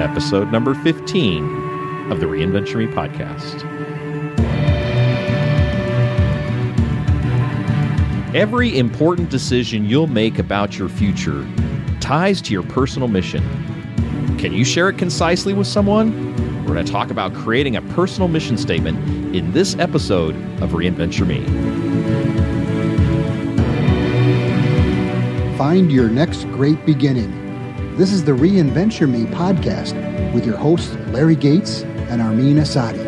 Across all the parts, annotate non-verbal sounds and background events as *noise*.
Episode number 15 of the Reinventure Me podcast. Every important decision you'll make about your future ties to your personal mission. Can you share it concisely with someone? We're going to talk about creating a personal mission statement in this episode of Reinventure Me. Find your next great beginning. This is the Reinventure Me podcast with your hosts Larry Gates and Armin Asadi.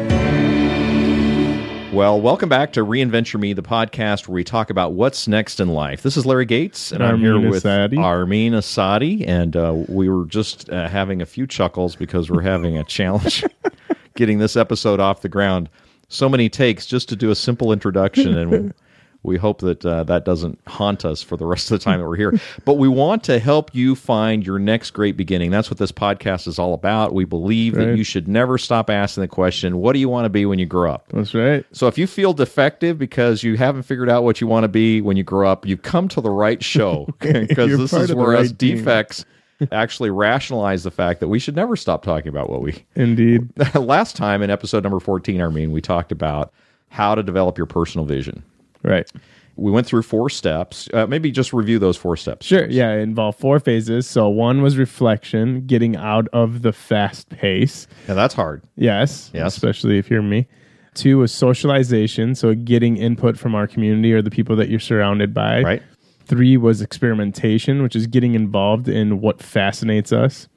Well, welcome back to Reinventure Me, the podcast where we talk about what's next in life. This is Larry Gates, and I'm here with Asadi. Armin Asadi, and uh, we were just uh, having a few chuckles because we're having a challenge *laughs* getting this episode off the ground. So many takes just to do a simple introduction, and *laughs* we, hope that uh, that doesn't haunt us for the rest of the time that we're here. *laughs* But we want to help you find your next great beginning. That's what this podcast is all about. We believe that you should never stop asking the question, "What do you want to be when you grow up?" That's right. So if you feel defective because you haven't figured out what you want to be when you grow up, you've come to the right show *laughs* because *laughs* this is where us team. defects actually rationalize the fact that we should never stop talking about what we. Indeed. Last time in episode number 14, Armin, we talked about how to develop your personal vision. Right. We went through four steps. Uh, maybe just review those four steps. Sure. Yeah. It involved four phases. So one was reflection, getting out of the fast pace. Yeah, that's hard. Yes. Yes. Especially if you're me. Two was socialization. So getting input from our community or the people that you're surrounded by. Right? Three was experimentation, which is getting involved in what fascinates us.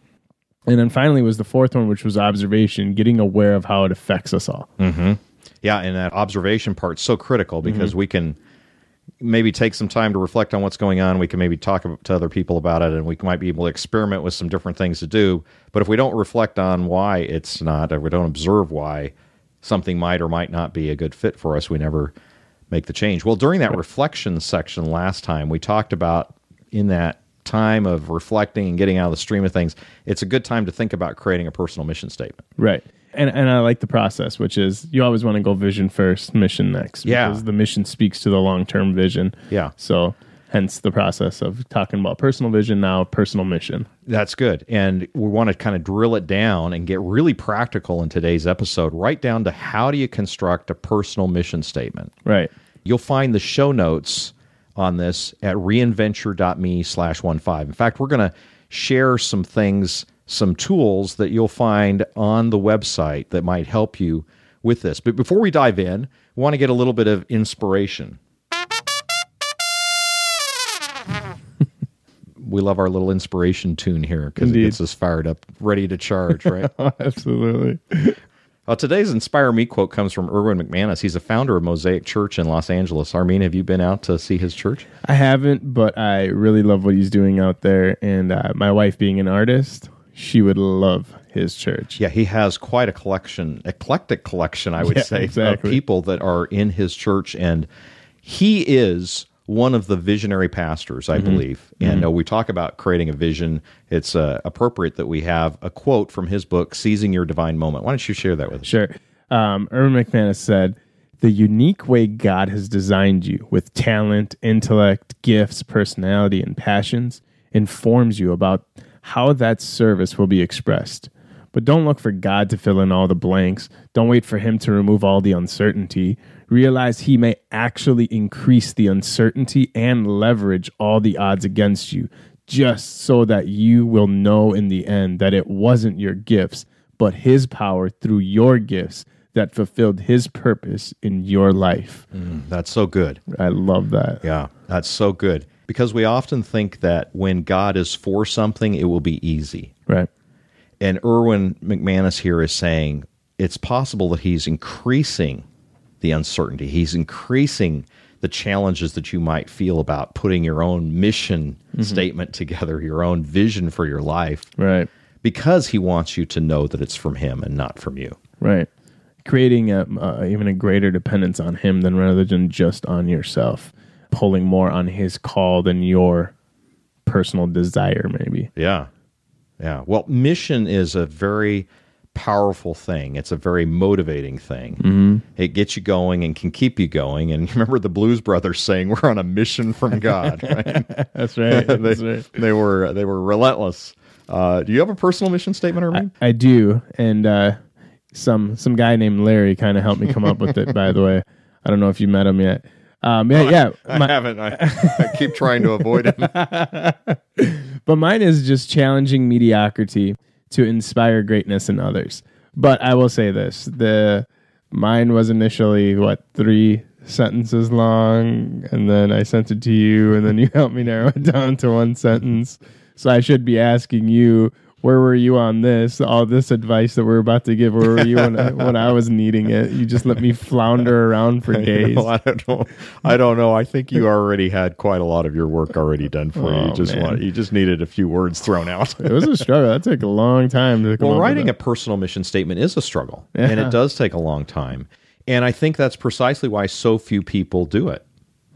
And then finally was the fourth one, which was observation, getting aware of how it affects us all. Yeah, and that observation part's so critical mm-hmm. because we can maybe take some time to reflect on what's going on. We can maybe talk to other people about it, and we might be able to experiment with some different things to do. But if we don't reflect on why it's not, or we don't observe why something might or might not be a good fit for us, we never make the change. Well, during that reflection section last time, we talked about in that time of reflecting and getting out of the stream of things, it's a good time to think about creating a personal mission statement. Right. And and I like the process, which is you always want to go vision first, mission next. Yeah. Because the mission speaks to the long term vision. Yeah. So hence the process of talking about personal vision now, personal mission. That's good. And we want to kind of drill it down and get really practical in today's episode, right down to how do you construct a personal mission statement. Right. You'll find the show notes on this at reinventure.me slash one five. In fact, we're going to share some things, some tools that you'll find on the website that might help you with this. But before we dive in, we want to get a little bit of inspiration. *laughs* we love our little inspiration tune here because it gets us fired up, ready to charge, right? *laughs* Absolutely. *laughs* Uh, today's Inspire Me quote comes from Erwin McManus. He's a founder of Mosaic Church in Los Angeles. Armin, have you been out to see his church? I haven't, but I really love what he's doing out there. And uh, my wife being an artist, she would love his church. Yeah, he has quite a collection, eclectic collection, I would Yeah, say, exactly. of people that are in his church. And he is one of the visionary pastors, Mm-hmm. I believe. And uh, we talk about creating a vision. It's uh, appropriate that we have a quote from his book, Seizing Your Divine Moment. Why don't you share that with us? Sure. Um, Erwin McManus said, The unique way God has designed you with talent, intellect, gifts, personality, and passions informs you about how that service will be expressed. But don't look for God to fill in all the blanks. Don't wait for Him to remove all the uncertainty. Realize He may actually increase the uncertainty and leverage all the odds against you, just so that you will know in the end that it wasn't your gifts, but His power through your gifts that fulfilled His purpose in your life. Mm, that's so good. I love that. Yeah, that's so good. Because we often think that when God is for something, it will be easy. Right. And Erwin McManus here is saying it's possible that he's increasing the uncertainty. He's increasing the challenges that you might feel about putting your own mission statement together, your own vision for your life, Right. because he wants you to know that it's from him and not from you. Right. Creating a, uh, even a greater dependence on him than rather than just on yourself, pulling more on his call than your personal desire, maybe. Yeah. Yeah. Well, mission is a very powerful thing. It's a very motivating thing. Mm-hmm. It gets you going and can keep you going. And *laughs* remember the Blues Brothers saying we're on a mission from God, *laughs* right? That's right. *laughs* they, That's right. they were they were relentless. Uh, do you have a personal mission statement, Armin? I do, and uh, some some guy named Larry kind of helped me come up with it. By the way, I don't know if you met him yet. Um, yeah, yeah. I my- haven't. I, I keep *laughs* trying to avoid it. *laughs* but mine is just challenging mediocrity to inspire greatness in others. But I will say this: the mine was initially what three sentences long, and then I sent it to you, and then you *laughs* helped me narrow it down to one sentence. So I should be asking you, where were you on this? All this advice that we're about to give, where were you when I, *laughs* when I was needing it? You just let me *laughs* flounder around for days. No, I don't know. I don't know. I think you already had quite a lot of your work already done for you. You Oh, just want, you just needed a few words thrown out. It was a struggle. That took a long time to come Well, writing a personal mission statement is a struggle, and it does take a long time. And I think that's precisely why so few people do it.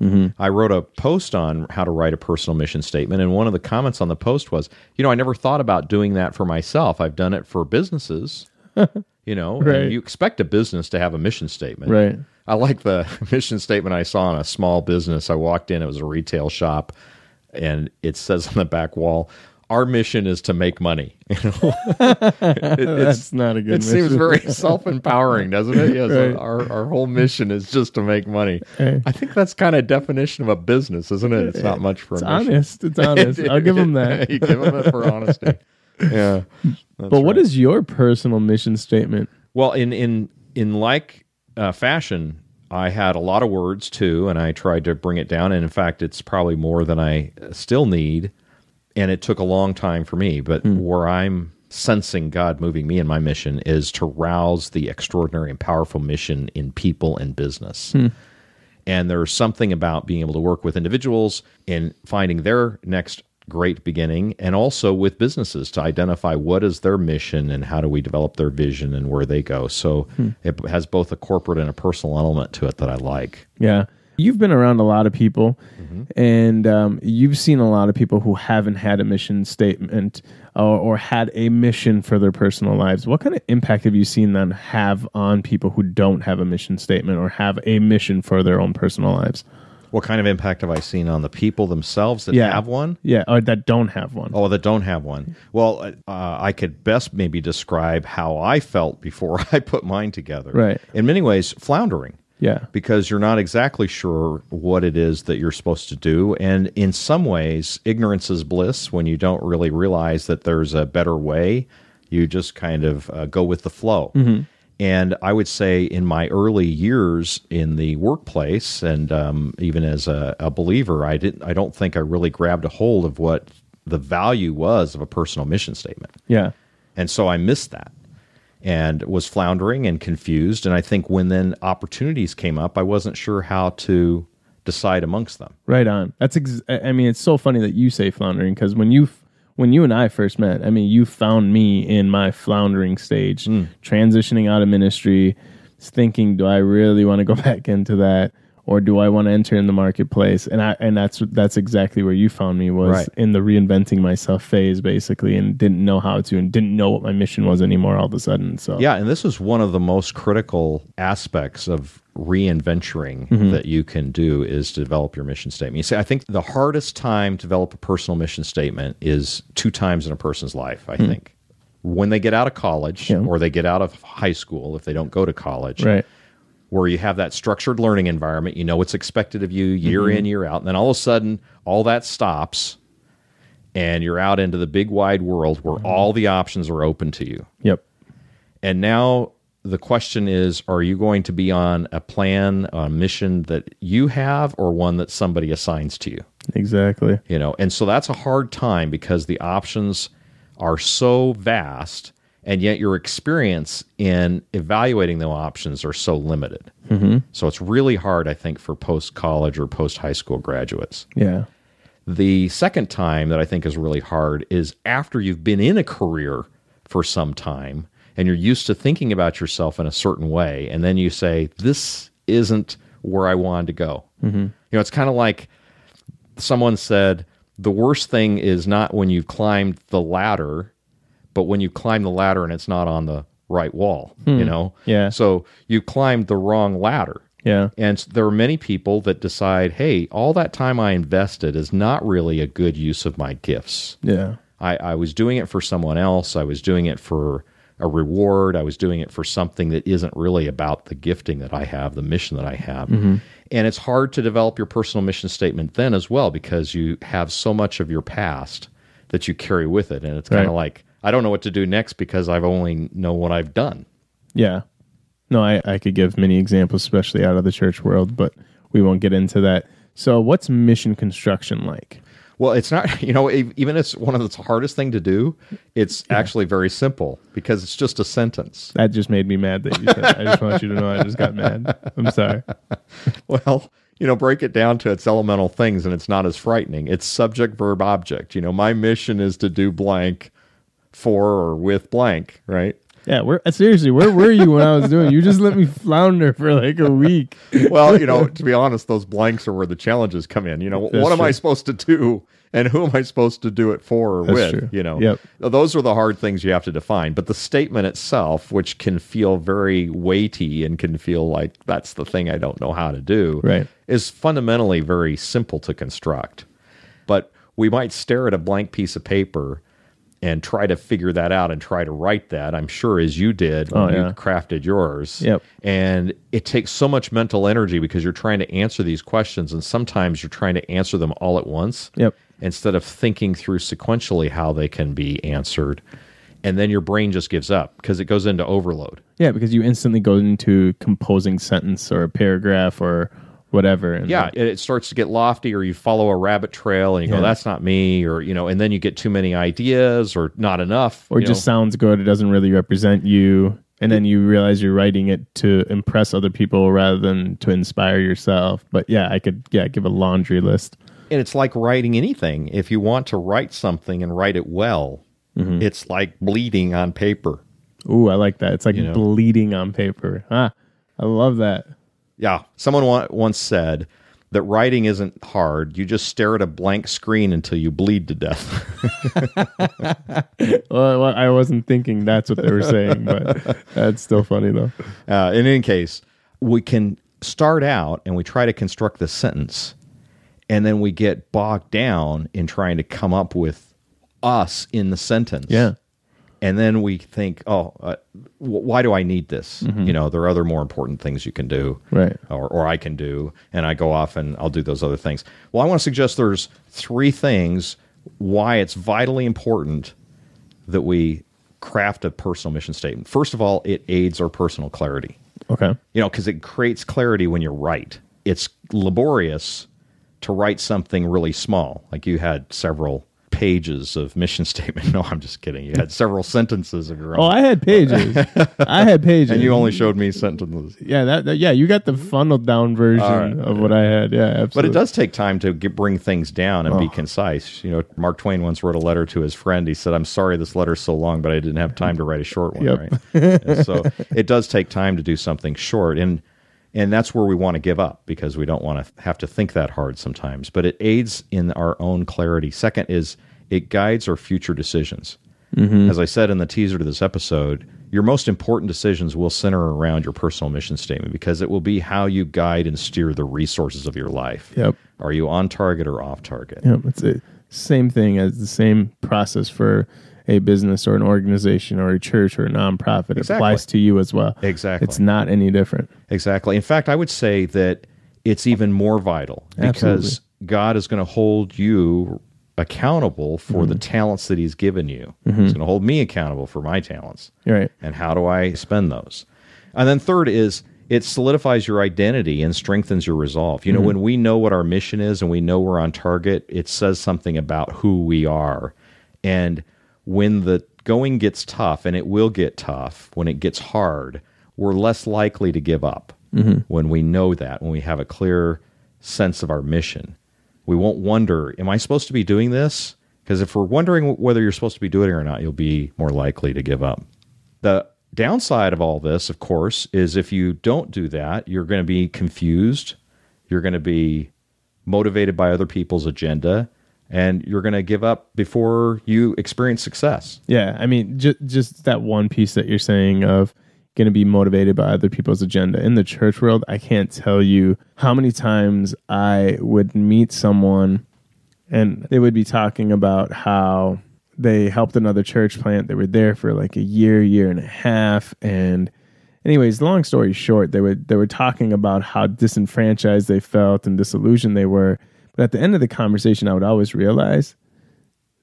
Mm-hmm. I wrote a post on how to write a personal mission statement, and one of the comments on the post was, "You know, I never thought about doing that for myself. I've done it for businesses. *laughs* you know, Right. and you expect a business to have a mission statement, Right. I like the *laughs* mission statement I saw in a small business. I walked in; it was a retail shop, and it says on the back wall, "Our mission is to make money." You *laughs* know, It- it's That's not a good. it seems very self-empowering, doesn't it? Yes, *laughs* Right. our our whole mission is just to make money. I think that's kind of definition of a business, isn't it? It's not much for It's a mission. honest. It's honest. I'll give him that. *laughs* you give them it for honesty. Yeah. but what is your personal mission statement? Well, in in in like uh, fashion, I had a lot of words too, and I tried to bring it down. And in fact, it's probably more than I uh, still need. And it took a long time for me. But hmm. where I'm sensing God moving me in my mission is to rouse the extraordinary and powerful mission in people and business. Hmm. And there's something about being able to work with individuals in finding their next great beginning and also with businesses to identify what is their mission and how do we develop their vision and where they go. So hmm. it has both a corporate and a personal element to it that I like. Yeah. You've been around a lot of people, and um, you've seen a lot of people who haven't had a mission statement or, or had a mission for their personal lives. What kind of impact have you seen them have on people who don't have a mission statement or have a mission for their own personal lives? What kind of impact have I seen on the people themselves that Yeah. have one? Yeah, or that don't have one. Oh, that don't have one. Well, uh, I could best maybe describe how I felt before *laughs* I put mine together. Right. In many ways, floundering. Yeah. because you're not exactly sure what it is that you're supposed to do. And in some ways, ignorance is bliss when you don't really realize that there's a better way. You just kind of uh, go with the flow. And I would say in my early years in the workplace, and um, even as a, a believer, I didn't. I don't think I really grabbed a hold of what the value was of a personal mission statement. Yeah. And so I missed that and was floundering and confused. And I think when then opportunities came up, I wasn't sure how to decide amongst them. Right on. That's ex- I I mean, it's so funny that you say floundering because when you when you and I first met, I mean, you found me in my floundering stage, hmm. transitioning out of ministry, thinking, do I really want to go *laughs* back into that, or do I want to enter in the marketplace? And I and that's that's exactly where you found me was Right. in the reinventing myself phase, basically, and didn't know how to and didn't know what my mission was anymore all of a sudden. So Yeah, and this is one of the most critical aspects of reinventuring mm-hmm. that you can do is to develop your mission statement. You see, I think the hardest time to develop a personal mission statement is two times in a person's life, I hmm. think. When they get out of college Yeah. or they get out of high school, if they don't go to college, right, where you have that structured learning environment, you know what's expected of you year mm-hmm. in, year out, and then all of a sudden all that stops and you're out into the big wide world where mm-hmm. all the options are open to you. yep, And now the question is are you going to be on a plan, a mission that you have or one that somebody assigns to you? exactly, You know, and so that's a hard time because the options are so vast and yet your experience in evaluating the options are so limited. Mm-hmm. So it's really hard, I think, for post college or post high school graduates. Yeah. The second time that I think is really hard is after you've been in a career for some time and you're used to thinking about yourself in a certain way, and then you say, This isn't where I wanted to go. Mm-hmm. You know, it's kind of like someone said, The worst thing is not when you've climbed the ladder, but when you climb the ladder and it's not on the right wall, you hmm. know? Yeah. So you climbed the wrong ladder. Yeah. And there are many people that decide, hey, all that time I invested is not really a good use of my gifts. Yeah. I, I was doing it for someone else. I was doing it for a reward. I was doing it for something that isn't really about the gifting that I have, the mission that I have. Mm-hmm. And it's hard to develop your personal mission statement then as well because you have so much of your past that you carry with it. And it's kind of Right. like, I don't know what to do next because I've only know what I've done. Yeah. No, I, I could give many examples, especially out of the church world, but we won't get into that. So, what's mission construction like? Well, it's not, *laughs* you know, even it's one of the hardest thing to do. It's actually very simple because it's just a sentence. That just made me mad that you said. I just want you to know I just got mad. I'm sorry. *laughs* Well, you know, break it down to its elemental things and it's not as frightening. It's subject, verb, object. You know, my mission is to do blank for or with blank, right? Yeah, where uh, seriously, where were you when I was doing? You just let me flounder for like a week. *laughs* Well, you know, to be honest, those blanks are where the challenges come in. You know, That's what am I supposed to do and who am I supposed to do it for or That's with? true. You know, Yep. those are the hard things you have to define. But the statement itself, which can feel very weighty and can feel like that's the thing I don't know how to do, Right. is fundamentally very simple to construct. But we might stare at a blank piece of paper and try to figure that out and try to write that. I'm sure as you did when Oh, yeah. you crafted yours. Yep. And it takes so much mental energy because you're trying to answer these questions and sometimes you're trying to answer them all at once Yep. instead of thinking through sequentially how they can be answered. And then your brain just gives up because it goes into overload. Yeah, because you instantly go into composing sentence or a paragraph or whatever. And Yeah, it, it starts to get lofty, or you follow a rabbit trail and you go, "That's not me," or you know, and then you get too many ideas or not enough, or it just know. sounds good. It doesn't really represent you. And then you realize you're writing it to impress other people rather than to inspire yourself. But yeah, I could yeah give a laundry list. and it's like writing anything. If you want to write something and write it well, Mm-hmm. it's like bleeding on paper. Ooh, I like that. It's like You know? bleeding on paper. Ah, I love that. Yeah, someone wa- once said that writing isn't hard. You just stare at a blank screen until you bleed to death. *laughs* Well, well, I wasn't thinking that's what they were saying, but that's still funny though. Uh, in any case, we can start out and we try to construct the sentence, and then we get bogged down in trying to come up with us in the sentence. Yeah. And then we think, oh, uh, w- why do I need this? You know, there are other more important things you can do, Right. Or, or I can do, and I go off and I'll do those other things. Well, I want to suggest there's three things why it's vitally important that we craft a personal mission statement. First of all, it aids our personal clarity. Okay. You know, because it creates clarity when you write. It's laborious to write something really small, like you had several pages of mission *laughs* statement. No, I'm just kidding. You had several sentences of your own, Oh, I had pages. *laughs* I had pages. and you only showed me sentences. Yeah, that, that- yeah, you got the funneled down version right. of what I had. Yeah, absolutely. But it does take time to get, bring things down and Oh. be concise. You know, Mark Twain once wrote a letter to his friend. He said, "I'm sorry this letter's so long, but I didn't have time to write a short one." Yep. Right. So it does take time to do something short, and and that's where we want to give up because we don't want to have to think that hard sometimes. But it aids in our own clarity. Second is it guides our future decisions. Mm-hmm. As I said in the teaser to this episode, your most important decisions will center around your personal mission statement because it will be how you guide and steer the resources of your life. Yep. Are you on target or off target? Yeah, it's the same thing as the same process for a business or an organization or a church or a nonprofit. It Exactly. applies to you as well. Exactly. It's not any different. Exactly. In fact, I would say that it's even more vital because God is going to hold you accountable for the mm-hmm. talents that He's given you. Mm-hmm. He's going to hold me accountable for my talents. Right. And how do I spend those? And then third is it solidifies your identity and strengthens your resolve. You know, mm-hmm. when we know what our mission is and we know we're on target, it says something about who we are. And when the going gets tough, and it will get tough when it gets hard, we're less likely to give up when we know that, when we have a clear sense of our mission. We won't wonder, am I supposed to be doing this? Because if we're wondering whether you're supposed to be doing it or not, you'll be more likely to give up. The downside of all this, of course, is if you don't do that, you're going to be confused. You're going to be motivated by other people's agenda, and you're going to give up before you experience success. Yeah, I mean, just just that one piece that you're saying of going to be motivated by other people's agenda in the church world. I can't tell you how many times I would meet someone and they would be talking about how they helped another church plant. They were there for like a year, year and a half, and anyways, long story short, they were they were talking about how disenfranchised they felt and disillusioned they were. But at the end of the conversation, I would always realize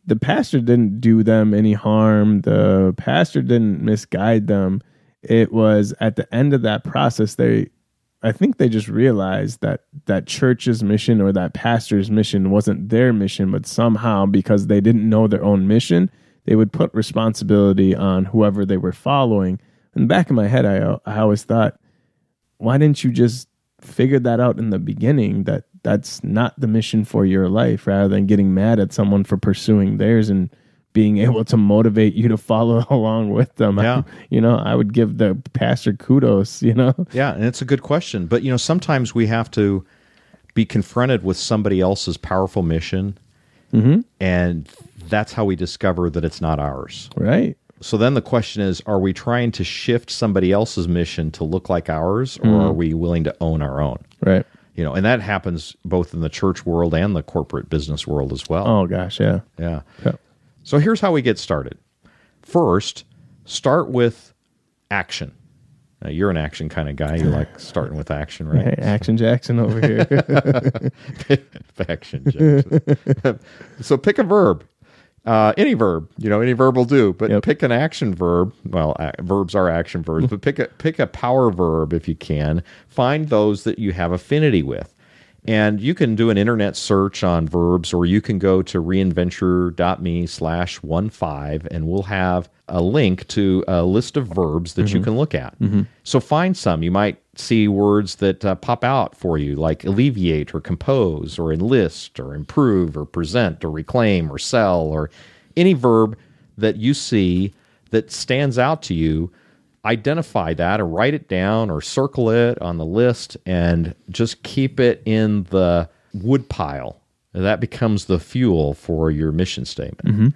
the pastor didn't do them any harm. The pastor didn't misguide them. It was at the end of that process they I think they just realized that that church's mission or that pastor's mission wasn't their mission, but somehow because they didn't know their own mission, they would put responsibility on whoever they were following. In the back of my head, I I always thought, why didn't you just figure that out in the beginning that that's not the mission for your life, rather than getting mad at someone for pursuing theirs and being able to motivate you to follow *laughs* along with them. Yeah. *laughs* you know, I would give the pastor kudos. *laughs* You know, Yeah, and it's a good question. But you know, sometimes we have to be confronted with somebody else's powerful mission, mm-hmm. and that's how we discover that it's not ours. right? So then the question is: Are we trying to shift somebody else's mission to look like ours, or mm-hmm. are we willing to own our own? Right. You know, and that happens both in the church world and the corporate business world as well. Oh gosh, yeah. Yeah. Yeah. So here's how we get started. First, start with action. Now, you're an action kind of guy. You like starting with action, right? Hey, Action Jackson over here. *laughs* action. Jackson. *laughs* so pick a verb. Uh, any verb, you know, any verb will do, but Yep. pick an action verb. Well, a- verbs are action verbs, but pick a pick a power verb if you can. Find those that you have affinity with, and you can do an internet search on verbs, or you can go to reinventure.me slash one five, and we'll have a link to a list of verbs that you can look at. So find some. You might see words that uh, pop out for you, like alleviate or compose or enlist or improve or present or reclaim or sell or any verb that you see that stands out to you. Identify that or write it down or circle it on the list and just keep it in the wood pile. That becomes the fuel for your mission statement. Mm-hmm.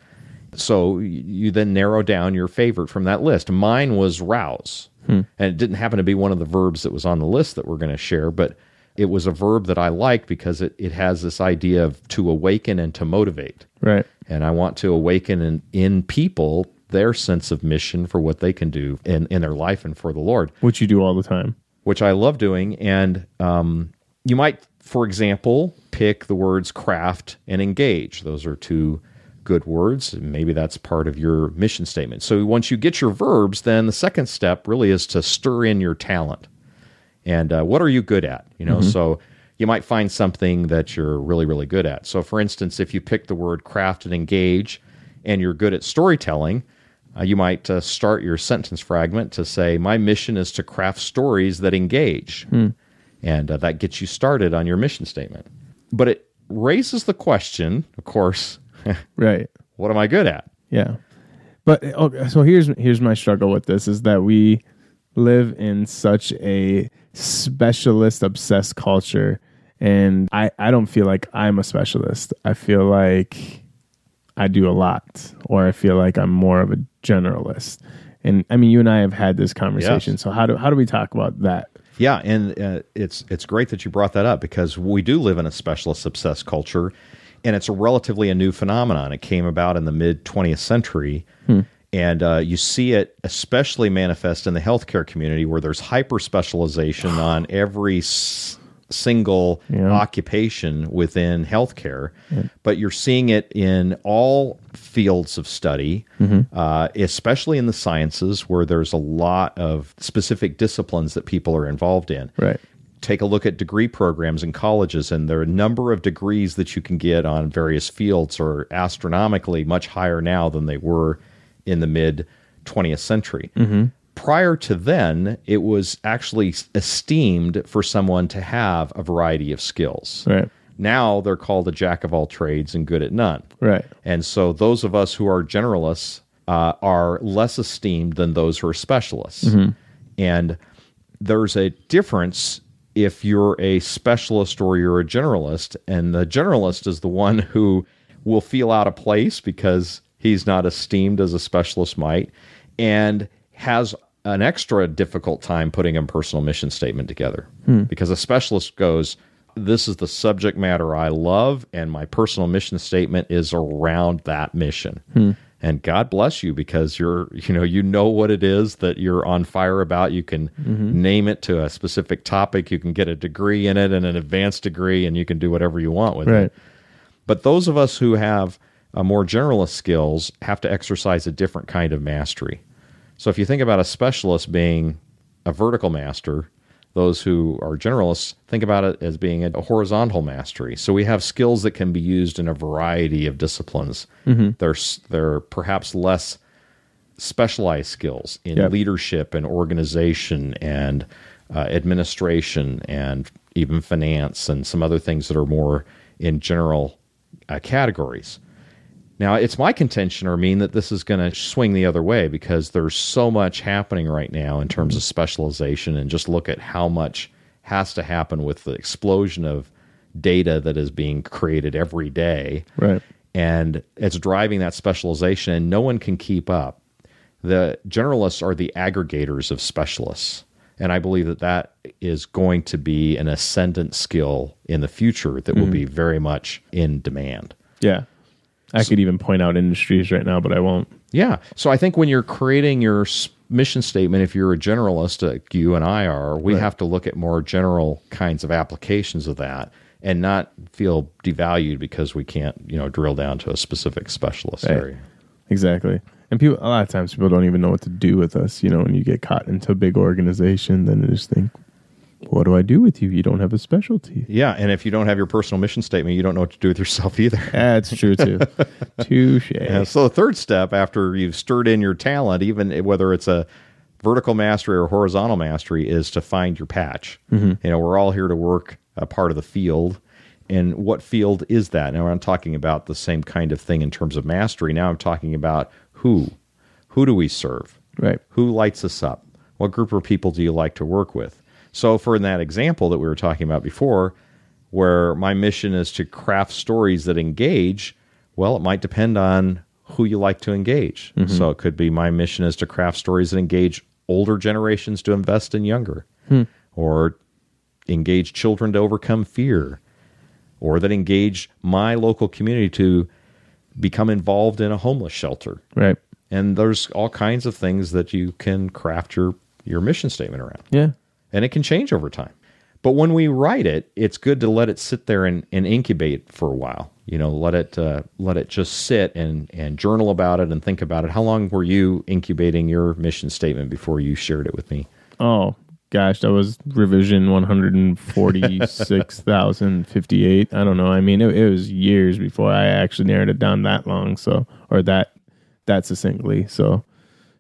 So you then narrow down your favorite from that list. Mine was rouse. Hmm. And it didn't happen to be one of the verbs that was on the list that we're going to share, but it was a verb that I liked because it, it has this idea of to awaken and to motivate. right. And I want to awaken in, in people their sense of mission for what they can do in, in their life and for the Lord Which you do all the time. which I love doing. And um, you might, for example, pick the words craft and engage. Those are two good words. Maybe that's part of your mission statement. So once you get your verbs, then the second step really is to stir in your talent. And uh, what are you good at? You know, so you might find something that you're really, really good at. So, for instance, if you pick the word craft and engage, and you're good at storytelling, uh, you might uh, start your sentence fragment to say, "My mission is to craft stories that engage," and uh, that gets you started on your mission statement. But it raises the question, of course, *laughs* Right. what am I good at? Yeah. But okay, so here's here's my struggle with this is that we live in such a specialist obsessed culture and I I don't feel like I'm a specialist. I feel like I do a lot or I feel like I'm more of a generalist. And I mean you and I have had this conversation. Yes. So how do how do we talk about that? Yeah, and uh, it's it's great that you brought that up because we do live in a specialist obsessed culture, and it's a relatively a new phenomenon. It came about in the mid 20th century, and uh, you see it especially manifest in the healthcare community where there's hyper specialization on every s- single Yeah. occupation within healthcare, but you're seeing it in all fields of study, uh, especially in the sciences where there's a lot of specific disciplines that people are involved in. Right. Take a look at degree programs in colleges, and there are a number of degrees that you can get on various fields are astronomically much higher now than they were in the mid 20th century. Prior to then, it was actually esteemed for someone to have a variety of skills. Right. Now they're called a jack of all trades and good at none. Right. And so those of us who are generalists uh, are less esteemed than those who are specialists. And there's a difference if you're a specialist or you're a generalist. And the generalist is the one who will feel out of place because he's not esteemed as a specialist might and has an extra difficult time putting a personal mission statement together hmm. because a specialist goes, this is the subject matter I love, and my personal mission statement is around that mission. Hmm. And God bless you because you're, you know, you know what it is that you're on fire about. You can mm-hmm. name it to a specific topic. You can get a degree in it and an advanced degree, and you can do whatever you want with Right. it. But those of us who have uh, more generalist skills have to exercise a different kind of mastery. So if you think about a specialist being a vertical master, those who are generalists think about it as being a horizontal mastery. So we have skills that can be used in a variety of disciplines. They're they're perhaps less specialized skills in Yep. leadership and organization and uh, administration and even finance and some other things that are more in general uh, categories. Now, it's my contention or mean that this is going to swing the other way because there's so much happening right now in terms of specialization, and just look at how much has to happen with the explosion of data that is being created every day Right. and it's driving that specialization and no one can keep up the generalists are the aggregators of specialists and i believe that that is going to be an ascendant skill in the future that will mm-hmm. be very much in demand Yeah. I could even point out industries right now, but I won't. yeah so i think when you're creating your mission statement if you're a generalist like you and i are we have to look at more general kinds of applications of that and not feel devalued because we can't you know drill down to a specific specialist Right. area Exactly. And people, a lot of times, people don't even know what to do with us. You know, when you get caught into a big organization, then they just think, "What do I do with you? You don't have a specialty." Yeah, and if you don't have your personal mission statement, you don't know what to do with yourself *laughs* either. That's true too. *laughs* Touche. And so the third step after you've stirred in your talent, even whether it's a vertical mastery or horizontal mastery, is to find your patch. Mm-hmm. You know, we're all here to work a part of the field. And what field is that? Now I'm talking about the same kind of thing in terms of mastery. Now I'm talking about who. Who do we serve? Right. Who lights us up? What group of people do you like to work with? So, for in that example that we were talking about before, where my mission is to craft stories that engage, well, it might depend on who you like to engage. Mm-hmm. So, it could be my mission is to craft stories that engage older generations to invest in younger, hmm. or engage children to overcome fear, or that engage my local community to become involved in a homeless shelter Right. and there's all kinds of things that you can craft your your mission statement around Yeah. And it can change over time but when we write it it's good to let it sit there and, and incubate for a while you know let it uh, let it just sit and and journal about it and think about it how long were you incubating your mission statement before you shared it with me Oh gosh, that was revision one hundred and forty six thousand fifty eight. I don't know. I mean, it, it was years before I actually narrowed it down that long. So, or that that succinctly. So,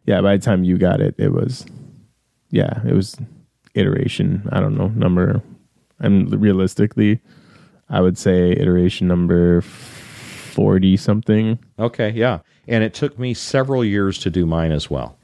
yeah. By the time you got it, it was, yeah, it was iteration. I don't know number. And realistically, I would say iteration number forty something. Okay, yeah. And it took me several years to do mine as well.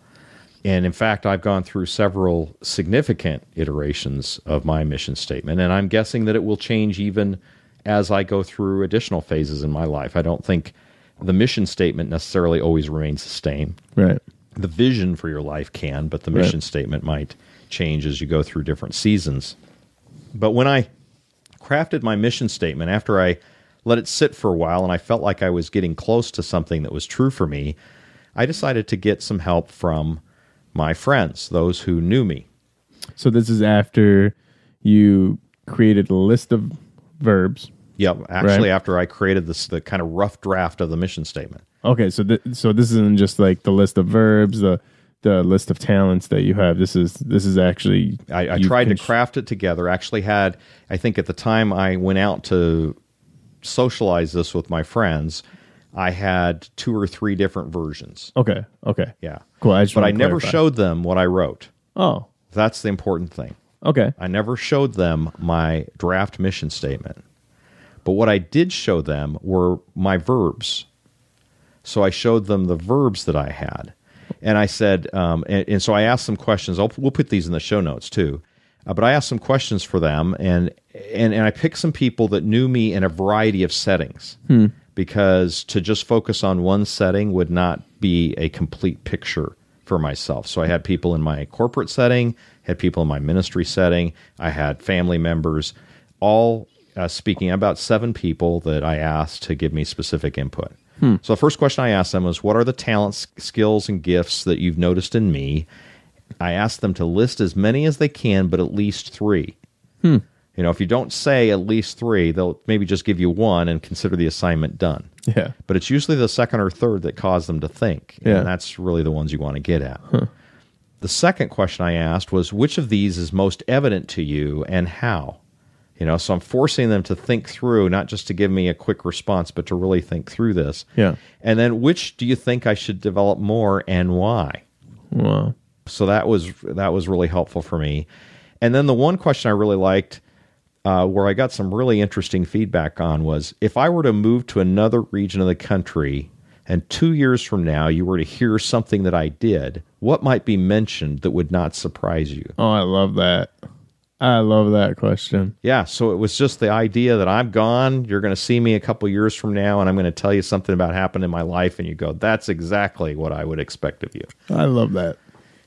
And in fact, I've gone through several significant iterations of my mission statement, and I'm guessing that it will change even as I go through additional phases in my life. I don't think the mission statement necessarily always remains the same. Right. The vision for your life can, but the mission statement might change as you go through different seasons. But when I crafted my mission statement after I let it sit for a while and I felt like I was getting close to something that was true for me, I decided to get some help from my friends, those who knew me. So this is after you created a list of verbs. Yep, actually, Right. after I created this, the kind of rough draft of the mission statement. Okay, so th- so this isn't just like the list of verbs, the the list of talents that you have. This is this is actually I, I tried to craft it together. Actually, had I think at the time I went out to socialize this with my friends, I had two or three different versions. Okay. Okay. Yeah. Cool. I just But I never showed them what I wrote. Oh. That's the important thing. Okay. I never showed them my draft mission statement. But what I did show them were my verbs. So I showed them the verbs that I had. And I said, um, and, and so I asked some questions. I'll, we'll put these in the show notes too. Uh, but I asked some questions for them, and, and, and I picked some people that knew me in a variety of settings because to just focus on one setting would not be a complete picture for myself. So I had people in my corporate setting, had people in my ministry setting, I had family members, all uh, speaking about seven people that I asked to give me specific input. Hmm. So the first question I asked them was, "What are the talents, skills, and gifts that you've noticed in me?" I asked them to list as many as they can, but at least three. Hmm. You know, if you don't say at least three, they'll maybe just give you one and consider the assignment done. Yeah. But it's usually the second or third that cause them to think. Yeah. And that's really the ones you want to get at. The second question I asked was which of these is most evident to you and how? You know, so I'm forcing them to think through, not just to give me a quick response, but to really think through this. Yeah. And then which do you think I should develop more and why? Wow. so that was that was really helpful for me. And then the one question I really liked, uh, where I got some really interesting feedback on, was if I were to move to another region of the country, and two years from now you were to hear something that I did, what might be mentioned that would not surprise you? Oh, I love that. I love that question. Yeah, so it was just the idea that I'm gone. You're going to see me a couple years from now, and I'm going to tell you something about happened in my life, and you go, "That's exactly what I would expect of you." I love that.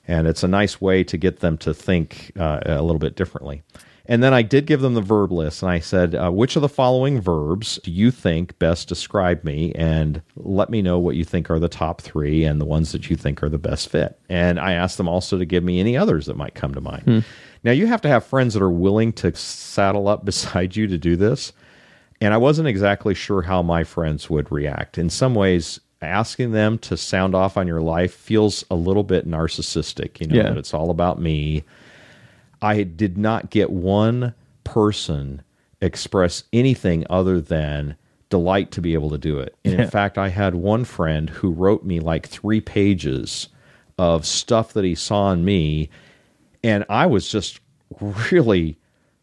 and it's a nice way to get them to think uh, a little bit differently. And then I did give them the verb list, and I said, uh, "Which of the following verbs do you think best describe me?" And let me know what you think are the top three and the ones that you think are the best fit. And I asked them also to give me any others that might come to mind. Now you have to have friends that are willing to saddle up *laughs* beside you to do this. And I wasn't exactly sure how my friends would react. In some ways, asking them to sound off on your life feels a little bit narcissistic, you know, Yeah. that it's all about me. I did not get one person express anything other than delight to be able to do it. And Yeah. in fact, I had one friend who wrote me like three pages of stuff that he saw in me. And I was just really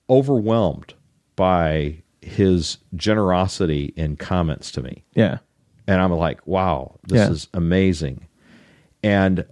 overwhelmed by his generosity in comments to me. Yeah. And I'm like, wow, this Yeah. is amazing. And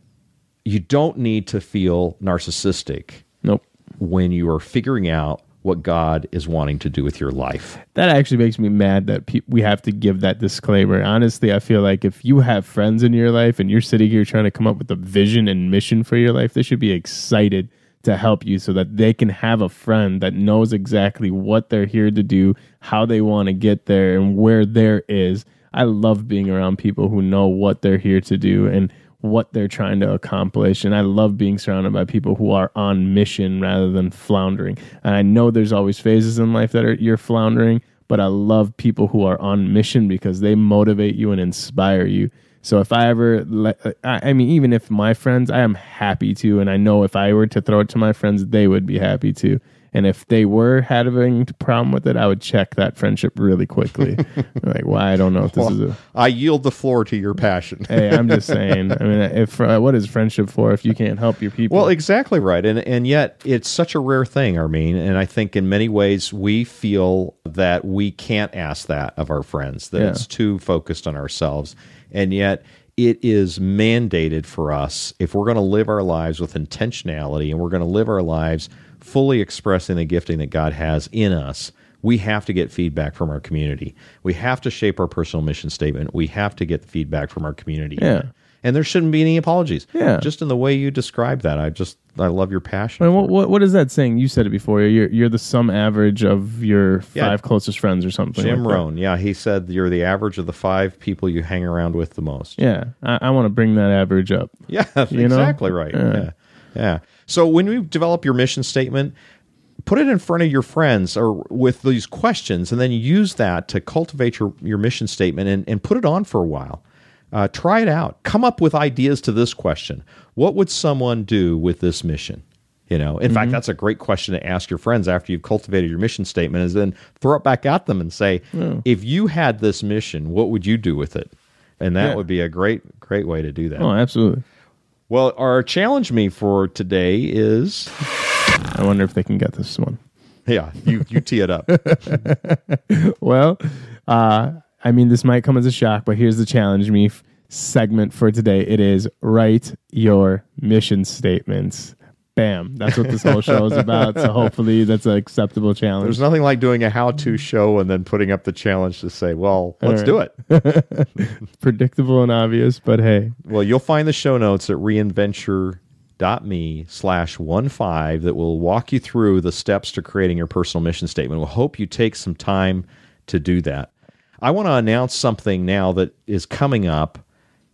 you don't need to feel narcissistic Nope. when you are figuring out what God is wanting to do with your life. That actually makes me mad that pe- we have to give that disclaimer. Honestly, I feel like if you have friends in your life and you're sitting here trying to come up with a vision and mission for your life, they should be excited to help you so that they can have a friend that knows exactly what they're here to do, how they want to get there, and where there is. I love being around people who know what they're here to do and what they're trying to accomplish. And I love being surrounded by people who are on mission rather than floundering. And I know there's always phases in life that are you're floundering, but I love people who are on mission because they motivate you and inspire you. So if I ever, let, I mean, even if my friends, I am happy to, and I know if I were to throw it to my friends, they would be happy to. And if they were having a problem with it, I would check that friendship really quickly. *laughs* like, why? I don't know if this is a. I yield the floor to your passion. *laughs* Hey, I'm just saying. *laughs* I mean, if uh, what is friendship for if you can't help your people? Well, exactly right, and and yet it's such a rare thing, Armin. And I think in many ways we feel that we can't ask that of our friends; that Yeah. it's too focused on ourselves, and yet it is mandated for us if we're going to live our lives with intentionality and we're going to live our lives fully expressing the gifting that God has in us. We have to get feedback from our community. We have to shape our personal mission statement. We have to get feedback from our community. Yeah. And there shouldn't be any apologies. Yeah. Just in the way you describe that, I just I love your passion. What, what what is that saying? You said it before. You're you're the sum average of your Yeah. five closest friends or something. Jim like. Rohn, yeah, he said you're the average of the five people you hang around with the most. Yeah, I, I want to bring that average up. Yeah, You know? exactly right. Yeah. Yeah. yeah. So when you develop your mission statement, put it in front of your friends or with these questions, and then use that to cultivate your, your mission statement and, and put it on for a while. Uh, try it out. Come up with ideas to this question. What would someone do with this mission? You know, in fact, that's a great question to ask your friends after you've cultivated your mission statement. Is then throw it back at them and say, "If you had this mission, what would you do with it?" and that Yeah. would be a great great way to do that. Oh, absolutely. Well, our challenge me for today is I wonder if they can get this one. yeah, you you tee it up. *laughs* Well, uh, I mean, this might come as a shock, but here's the challenge me f- segment for today. It is write your mission statements. Bam. That's what this whole show is about. So hopefully that's an acceptable challenge. There's nothing like doing a how-to show and then putting up the challenge to say, "Well, let's right. do it." *laughs* *laughs* Predictable and obvious, but hey. Well, you'll find the show notes at reinventure.me slash one five that will walk you through the steps to creating your personal mission statement. We'll hope you take some time to do that. I want to announce something now that is coming up.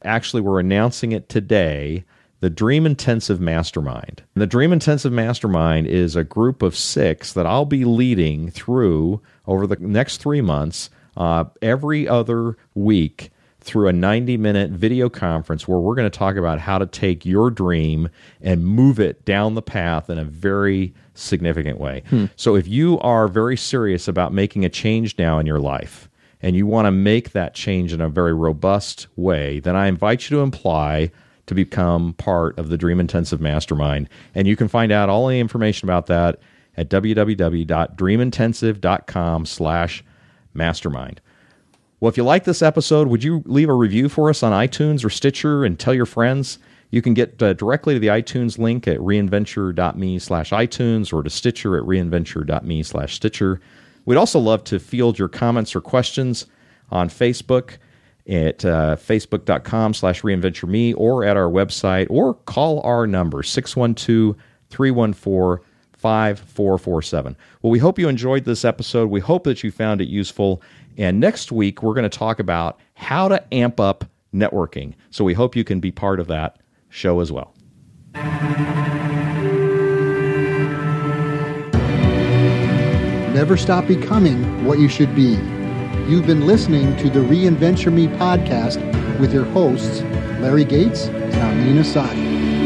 Actually, we're announcing it today. The Dream Intensive Mastermind. The Dream Intensive Mastermind is a group of six that I'll be leading through over the next three months, uh, every other week through a 90 minute video conference where we're going to talk about how to take your dream and move it down the path in a very significant way. So, if you are very serious about making a change now in your life and you want to make that change in a very robust way, then I invite you to apply to become part of the Dream Intensive Mastermind. And you can find out all the information about that at www.dreamintensive.com slash mastermind. Well, if you like this episode, would you leave a review for us on iTunes or Stitcher and tell your friends? You can get uh, directly to the iTunes link at reinventure.me slash iTunes or to Stitcher at reinventure.me slash Stitcher. We'd also love to field your comments or questions on Facebook at uh, facebook.com slash reinventureme or at our website or call our number 612 314 5447. Well, we hope you enjoyed this episode. We hope that you found it useful. And next week, we're going to talk about how to amp up networking. So we hope you can be part of that show as well. Never stop becoming what you should be. You've been listening to the Reinventure Me podcast with your hosts, Larry Gates and Armin Asadi.